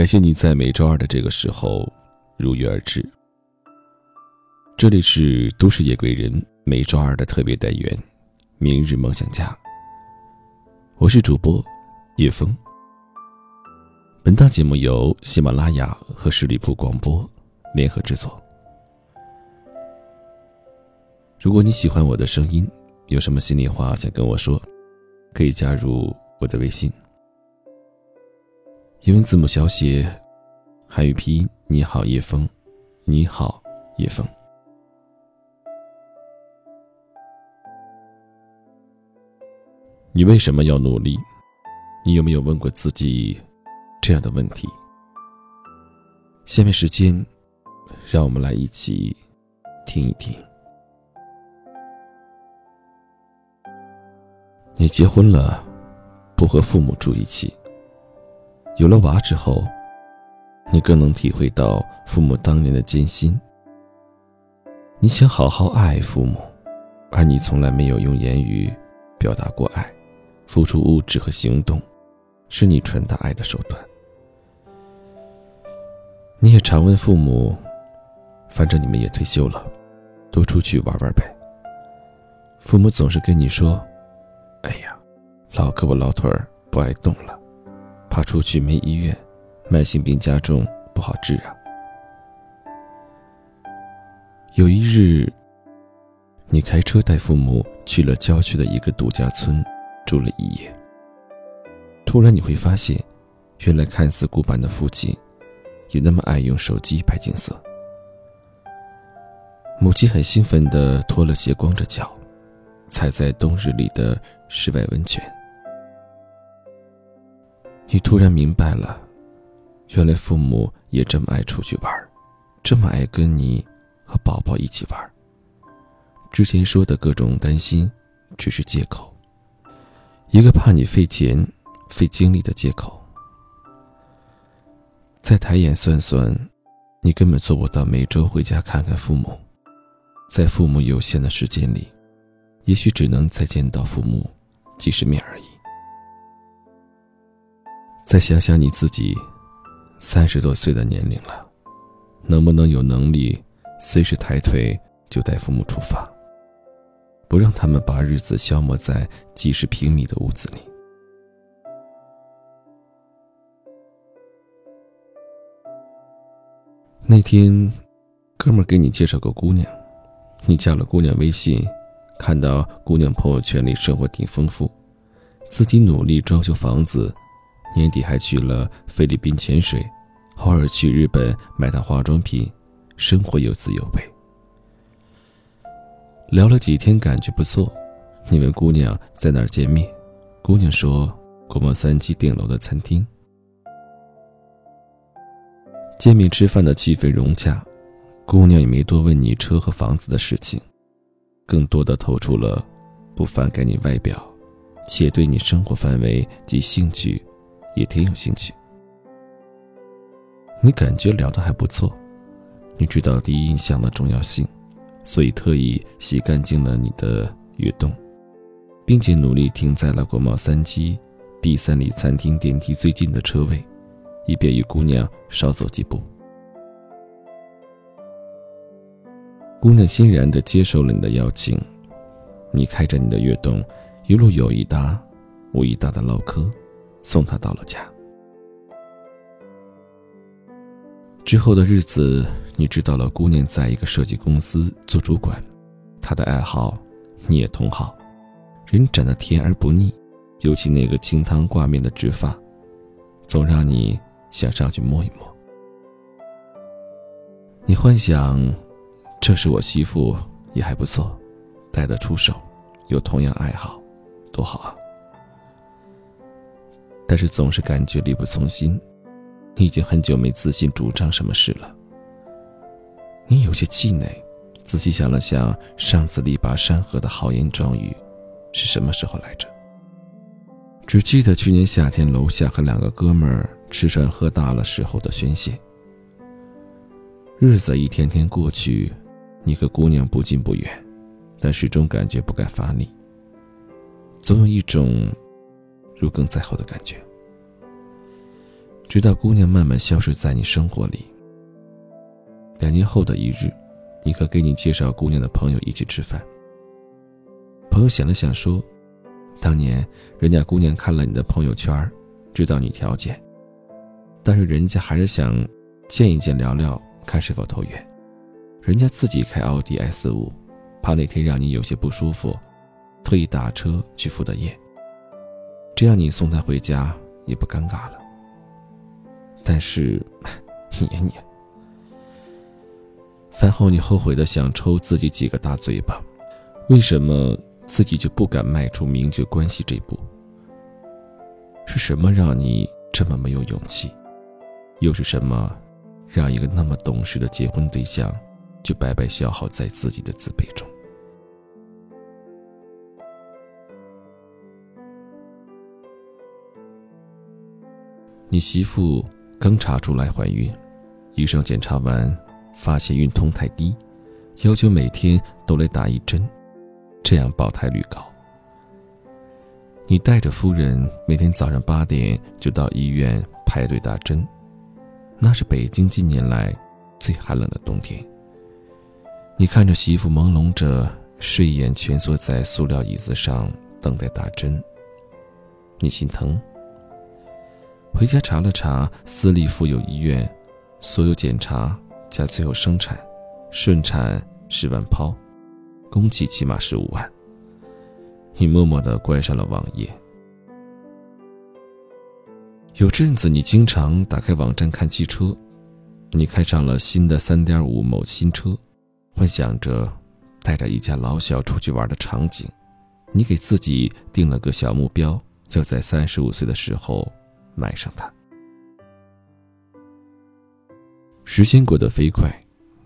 感谢你在每周二的这个时候如约而至。这里是都市夜归人每周二的特别单元《明日梦想家》，我是主播叶枫。本档节目由喜马拉雅和十里铺广播联合制作。如果你喜欢我的声音，有什么心里话想跟我说，可以加入我的微信。英文字母小写，汉语拼音。你好，叶枫。你好，叶枫。你为什么要努力？你有没有问过自己这样的问题？下面时间，让我们来一起听一听。你结婚了，不和父母住一起。有了娃之后，你更能体会到父母当年的艰辛。你想好好爱父母，而你从来没有用言语表达过爱，付出物质和行动，是你传达爱的手段。你也常问父母：“反正你们也退休了，多出去玩玩呗。”父母总是跟你说：“哎呀，老胳膊老腿儿不爱动了。”怕出去没医院，慢性病加重不好治啊。有一日，你开车带父母去了郊区的一个度假村，住了一夜。突然你会发现，原来看似古板的父亲，也那么爱用手机拍景色。母亲很兴奋地脱了鞋，光着脚，踩在冬日里的室外温泉。你突然明白了，原来父母也这么爱出去玩，这么爱跟你和宝宝一起玩。之前说的各种担心，只是借口，一个怕你费钱、费精力的借口。再抬眼算算，你根本做不到每周回家看看父母，在父母有限的时间里，也许只能再见到父母几十面而已。再想想你自己，三十多岁的年龄了，能不能有能力随时抬腿就带父母出发，不让他们把日子消磨在几十平米的屋子里？那天，哥们给你介绍个姑娘，你加了姑娘微信，看到姑娘朋友圈里生活挺丰富，自己努力装修房子。年底还去了菲律宾潜水，偶尔去日本买趟化妆品，生活有滋有味。聊了几天，感觉不错。你问姑娘在哪儿见面，姑娘说国贸三期顶楼的餐厅。见面吃饭的气氛融洽，姑娘也没多问你车和房子的事情，更多的透出了不反感你外表，且对你生活范围及兴趣。也挺有兴趣，你感觉聊得还不错，你知道第一印象的重要性，所以特意洗干净了你的悦动，并且努力停在了国贸三期 B 三里餐厅电梯最近的车位，以便与姑娘少走几步。姑娘欣然地接受了你的邀请，你开着你的悦动，一路有一搭无一搭的唠嗑。送他到了家。之后的日子，你知道了，姑娘在一个设计公司做主管，她的爱好你也同好，人长得甜而不腻，尤其那个清汤挂面的直发，总让你想上去摸一摸。你幻想，这是我媳妇，也还不错，带得出手，有同样爱好，多好啊！但是总是感觉力不从心，你已经很久没自信主张什么事了。你有些气馁，仔细想了想，上次力拔山河的豪言壮语，是什么时候来着？只记得去年夏天楼下和两个哥们儿吃涮喝大了时候的宣泄。日子一天天过去，你和姑娘不近不远，但始终感觉不敢发力，总有一种。如鲠在喉的感觉。直到姑娘慢慢消失在你生活里。两年后的一日，你和给你介绍姑娘的朋友一起吃饭。朋友想了想说：“当年人家姑娘看了你的朋友圈，知道你条件，但是人家还是想见一见聊聊，看是否投缘。人家自己开奥迪 S 五，怕那天让你有些不舒服，特意打车去赴的宴。这样你送她回家也不尴尬了。但是，你 你。”饭后，你后悔的想抽自己几个大嘴巴，为什么自己就不敢迈出明确关系这步？是什么让你这么没有勇气？又是什么，让一个那么懂事的结婚对象，就白白消耗在自己的自卑中？你媳妇刚查出来怀孕，医生检查完。发现孕酮太低，要求每天都来打一针，这样保胎率高。你带着夫人每天早上八点就到医院排队打针，那是北京近年来最寒冷的冬天。你看着媳妇朦胧着睡眼蜷缩在塑料椅子上等待打针，你心疼。回家查了查私立妇幼医院所有检查。加最后生产，顺产十万抛，公积起码十五万。你默默的关上了网页。有阵子，你经常打开网站看汽车，你看上了新的三点五某新车，幻想着带着一家老小出去玩的场景。你给自己定了个小目标，要在三十五岁的时候买上它。时间过得飞快，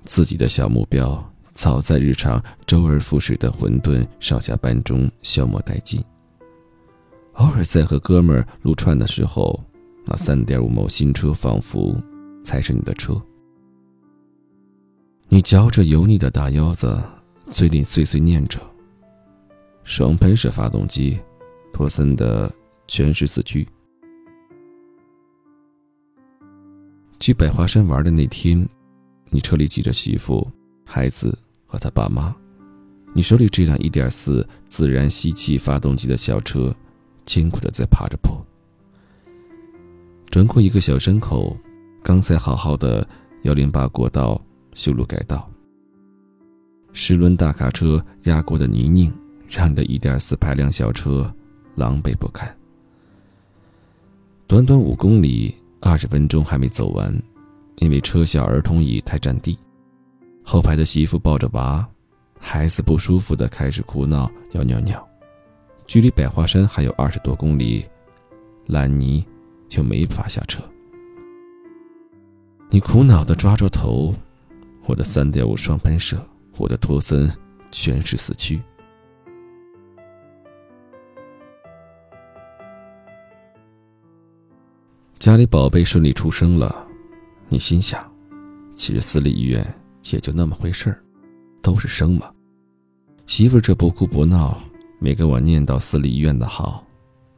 自己的小目标早在日常周而复始的混沌上下班中消磨殆尽。偶尔在和哥们儿撸串的时候，那三点五某新车仿佛才是你的车。你嚼着油腻的大腰子，嘴里碎碎念着：“双喷式发动机，托森的全时四驱。”去百花山玩的那天，你车里挤着媳妇、孩子和他爸妈，你手里这辆1.4自然吸气发动机的小车，艰苦的在爬着坡。转过一个小山口，刚才好好的108国道修路改道，十轮大卡车压过的泥泞，让你的一点四排量小车狼狈不堪。短短五公里。二十分钟还没走完，因为车下儿童椅太占地，后排的媳妇抱着娃，孩子不舒服的开始哭闹要尿尿。距离百花山还有二十多公里，烂泥就没法下车。你苦恼的抓着头，我的三点五双喷射，我的托森全是四驱。家里宝贝顺利出生了，你心想，其实私立医院也就那么回事儿，都是生嘛。媳妇儿这不哭不闹，没跟我念叨私立医院的好，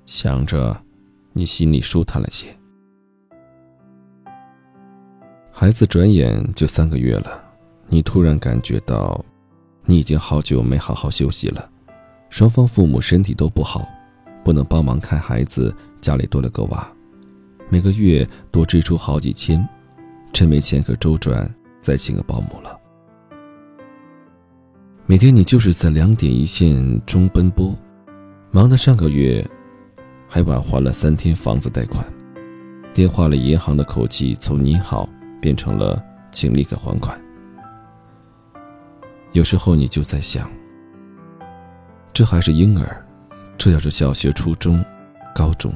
想着，你心里舒坦了些。孩子转眼就三个月了，你突然感觉到，你已经好久没好好休息了，双方父母身体都不好，不能帮忙看孩子，家里多了个娃。每个月多支出好几千，真没钱可周转，再请个保姆了。每天你就是在两点一线中奔波，忙得上个月还晚还了三天房子贷款，电话里银行的口气从“你好”变成了“请立刻还款”。有时候你就在想，这还是婴儿，这要是小学、初中、高中。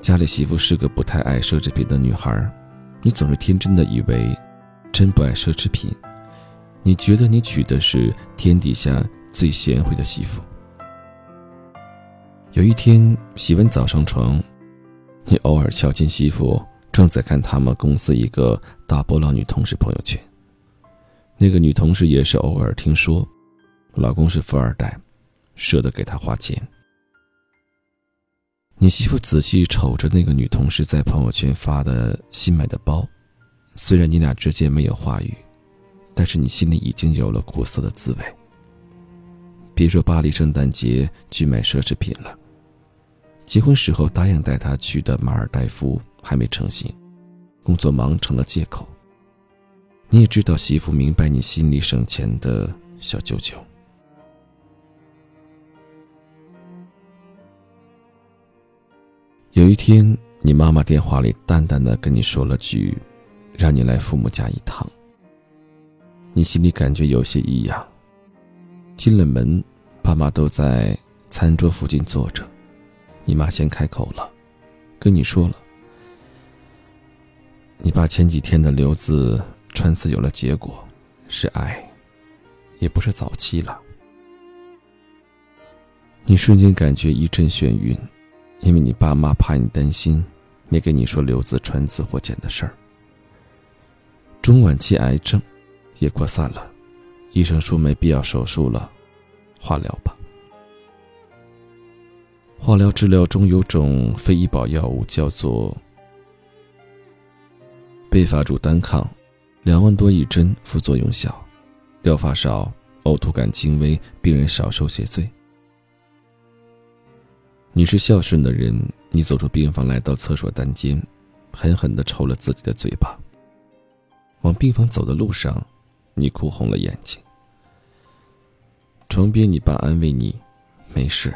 家里媳妇是个不太爱奢侈品的女孩，你总是天真的以为，真不爱奢侈品。你觉得你娶的是天底下最贤惠的媳妇。有一天洗完澡上床，你偶尔瞧见媳妇正在看他们公司一个大波浪女同事朋友圈。那个女同事也是偶尔听说，老公是富二代，舍得给她花钱。你媳妇仔细瞅着那个女同事在朋友圈发的新买的包，虽然你俩之间没有话语，但是你心里已经有了苦涩的滋味。别说巴黎圣诞节去买奢侈品了，结婚时候答应带她去的马尔代夫还没成行，工作忙成了借口。你也知道媳妇明白你心里省钱的小九九。有一天，你妈妈电话里淡淡的跟你说了句：“让你来父母家一趟。”你心里感觉有些异样。进了门，爸妈都在餐桌附近坐着，你妈先开口了，跟你说了：“你爸前几天的留子穿刺有了结果，是癌，也不是早期了。”你瞬间感觉一阵眩晕。因为你爸妈怕你担心，没跟你说留子穿刺或检的事儿。中晚期癌症也扩散了，医生说没必要手术了，化疗吧。化疗治疗中有种非医保药物叫做贝伐珠单抗，两万多一针，副作用小，掉发少，呕吐感轻微，病人少受些罪。你是孝顺的人，你走出病房来到厕所单间，狠狠地抽了自己的嘴巴。往病房走的路上，你哭红了眼睛。床边，你爸安慰你：“没事，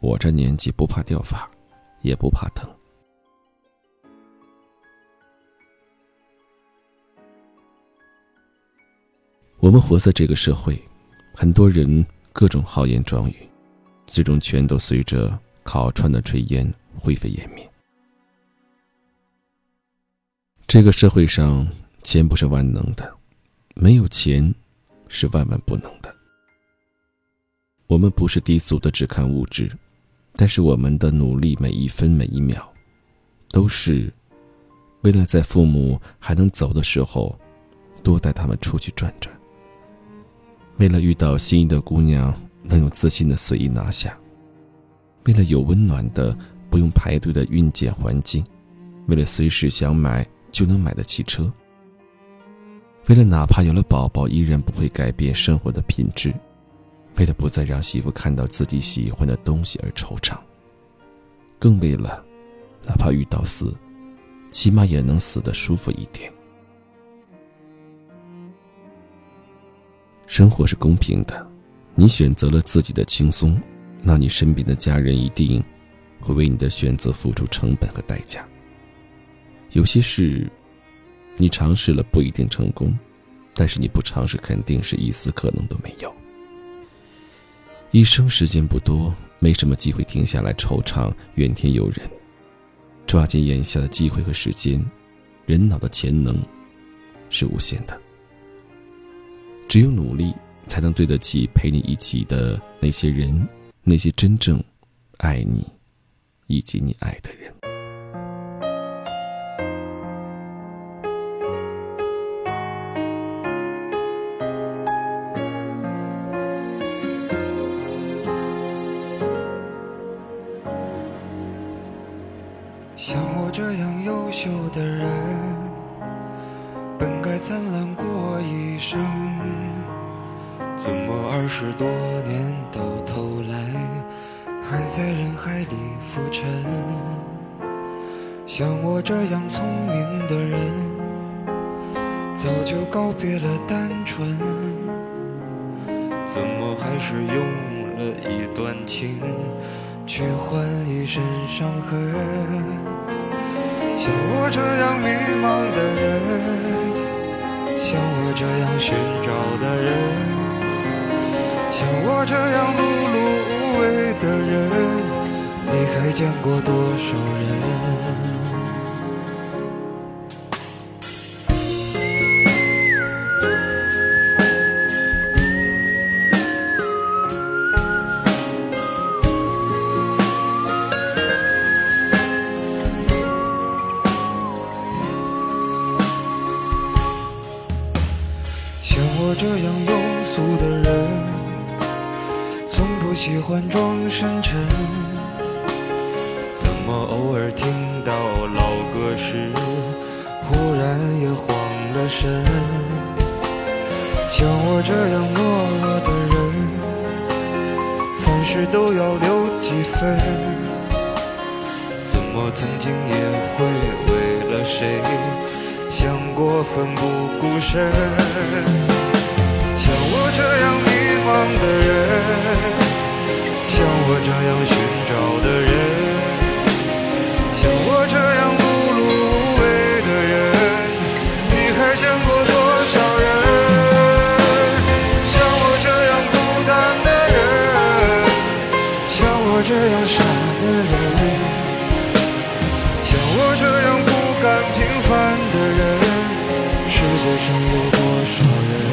我这年纪不怕掉发，也不怕疼。”我们活在这个社会，很多人各种豪言壮语，最终全都随着。烤串的炊烟灰飞烟灭。这个社会上，钱不是万能的，没有钱是万万不能的。我们不是低俗的只看物质，但是我们的努力每一分每一秒，都是为了在父母还能走的时候，多带他们出去转转；为了遇到心仪的姑娘，能有自信的随意拿下。为了有温暖的、不用排队的孕检环境，为了随时想买就能买的汽车，为了哪怕有了宝宝依然不会改变生活的品质，为了不再让媳妇看到自己喜欢的东西而惆怅，更为了，哪怕遇到死，起码也能死得舒服一点。生活是公平的，你选择了自己的轻松。那你身边的家人一定会为你的选择付出成本和代价。有些事，你尝试了不一定成功，但是你不尝试肯定是一丝可能都没有。一生时间不多，没什么机会停下来惆怅怨天尤人，抓紧眼下的机会和时间，人脑的潜能是无限的。只有努力，才能对得起陪你一起的那些人。那些真正爱你以及你爱的人。像我这样优秀的人，本该灿烂过一生，怎么二十多年到头来？还在人海里浮沉，像我这样聪明的人，早就告别了单纯，怎么还是用了一段情，去换一身伤痕？像我这样迷茫的人，像我这样寻找的人，像我这样碌碌无。为的人，你还见过多少人？像我这样庸俗的人。不喜欢装深沉，怎么偶尔听到老歌时，忽然也慌了神？像我这样懦弱的人，凡事都要留几分。怎么曾经也会为了谁想过奋不顾身？像我这样迷茫的人，像我这样寻找的人，像我这样碌碌无为的人，你还见过多少人？像我这样孤单的人，像我这样傻的人，像我这样不甘平凡的人，世界上有多少人？